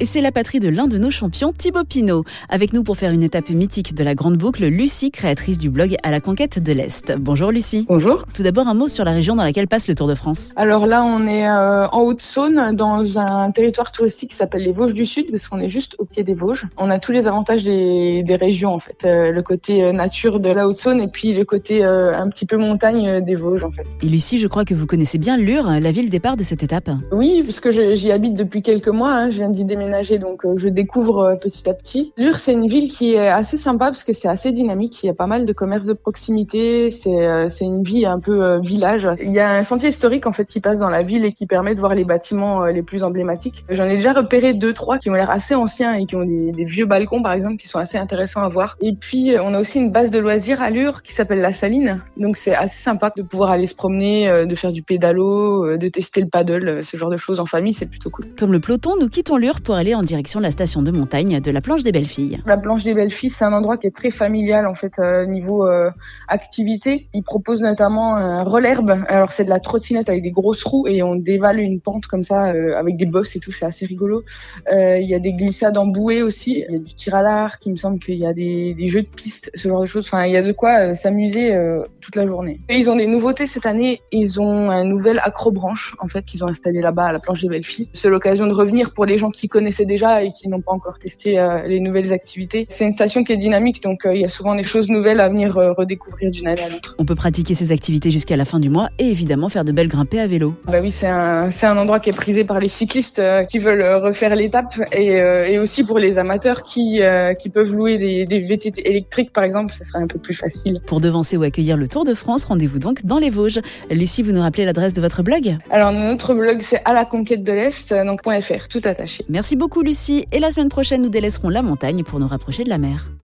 Et c'est la patrie de l'un de nos champions, Thibaut Pinot. Avec nous pour faire une étape mythique de la Grande Boucle, Lucie, créatrice du blog À la conquête de l'Est. Bonjour Lucie. Bonjour. Tout d'abord un mot sur la région dans laquelle passe le Tour de France. Alors là, on est euh, en Haute-Saône, dans un territoire touristique qui s'appelle les Vosges du Sud, parce qu'on est juste au pied des Vosges. On a tous les avantages des, des régions, en fait. Euh, le côté euh, nature de la Haute-Saône et puis le côté euh, un petit peu montagne des Vosges, en fait. Et Lucie, je crois que vous connaissez bien Lure, la ville départ de cette étape. Oui, parce que j'y habite depuis quelques mois. hein. Je viens d'y déménager, donc euh, je découvre euh, petit à petit. Lure, c'est une ville qui est assez sympa parce que c'est assez dynamique. Il y a pas mal de commerces de proximité. C'est euh, une vie un peu village. Il y a un sentier historique en fait qui passe dans la ville et qui permet de voir les bâtiments les plus emblématiques. J'en ai déjà repéré deux, trois qui ont l'air assez anciens et qui ont des, vieux balcons par exemple qui sont assez intéressants à voir. Et puis on a aussi une base de loisirs à Lure qui s'appelle la Saline. Donc c'est assez sympa de pouvoir aller se promener, de faire du pédalo, de tester le paddle, ce genre de choses en famille, c'est plutôt cool. Comme le peloton, nous quittons Lure pour aller en direction de la station de montagne de la Planche des Belles Filles. La Planche des Belles Filles, c'est un endroit qui est très familial en fait euh, niveau euh, activité. Ils proposent notamment un relherbe. Alors c'est de la trottinette avec des grosses roues et on dévale une pente comme ça euh, avec des bosses et tout, c'est assez rigolo. Euh, Il y a des glissades en bouée aussi. Il y a du tir à l'arc. Il me semble qu'il y a des, jeux de piste, ce genre de choses. Enfin, il y a de quoi s'amuser toute la journée. Ils ont des nouveautés cette année. Ils ont un nouvel acrobranche en fait qu'ils ont installé là-bas à la Planche des Belles Filles. C'est l'occasion de revenir pour les gens qui connaissaient déjà et qui n'ont pas encore testé euh, les nouvelles activités. C'est une station qui est dynamique, donc euh, il y a souvent des choses nouvelles à venir euh, redécouvrir d'une année à l'autre. On peut pratiquer ces activités jusqu'à la fin du mois et évidemment faire de belles grimpées à vélo. Bah oui, c'est un, un endroit qui est prisé par les cyclistes qui veulent refaire l'étape et, et aussi pour les amateurs qui, qui peuvent louer des, des VTT électriques par exemple, ce serait un peu plus facile. Pour devancer ou accueillir le Tour de France, rendez-vous donc dans les Vosges. Lucie, vous nous rappelez l'adresse de votre blog? Alors notre blog c'est à la conquête de l'Est, donc .fr, tout attaché. Merci beaucoup Lucie et la semaine prochaine nous délaisserons la montagne pour nous rapprocher de la mer.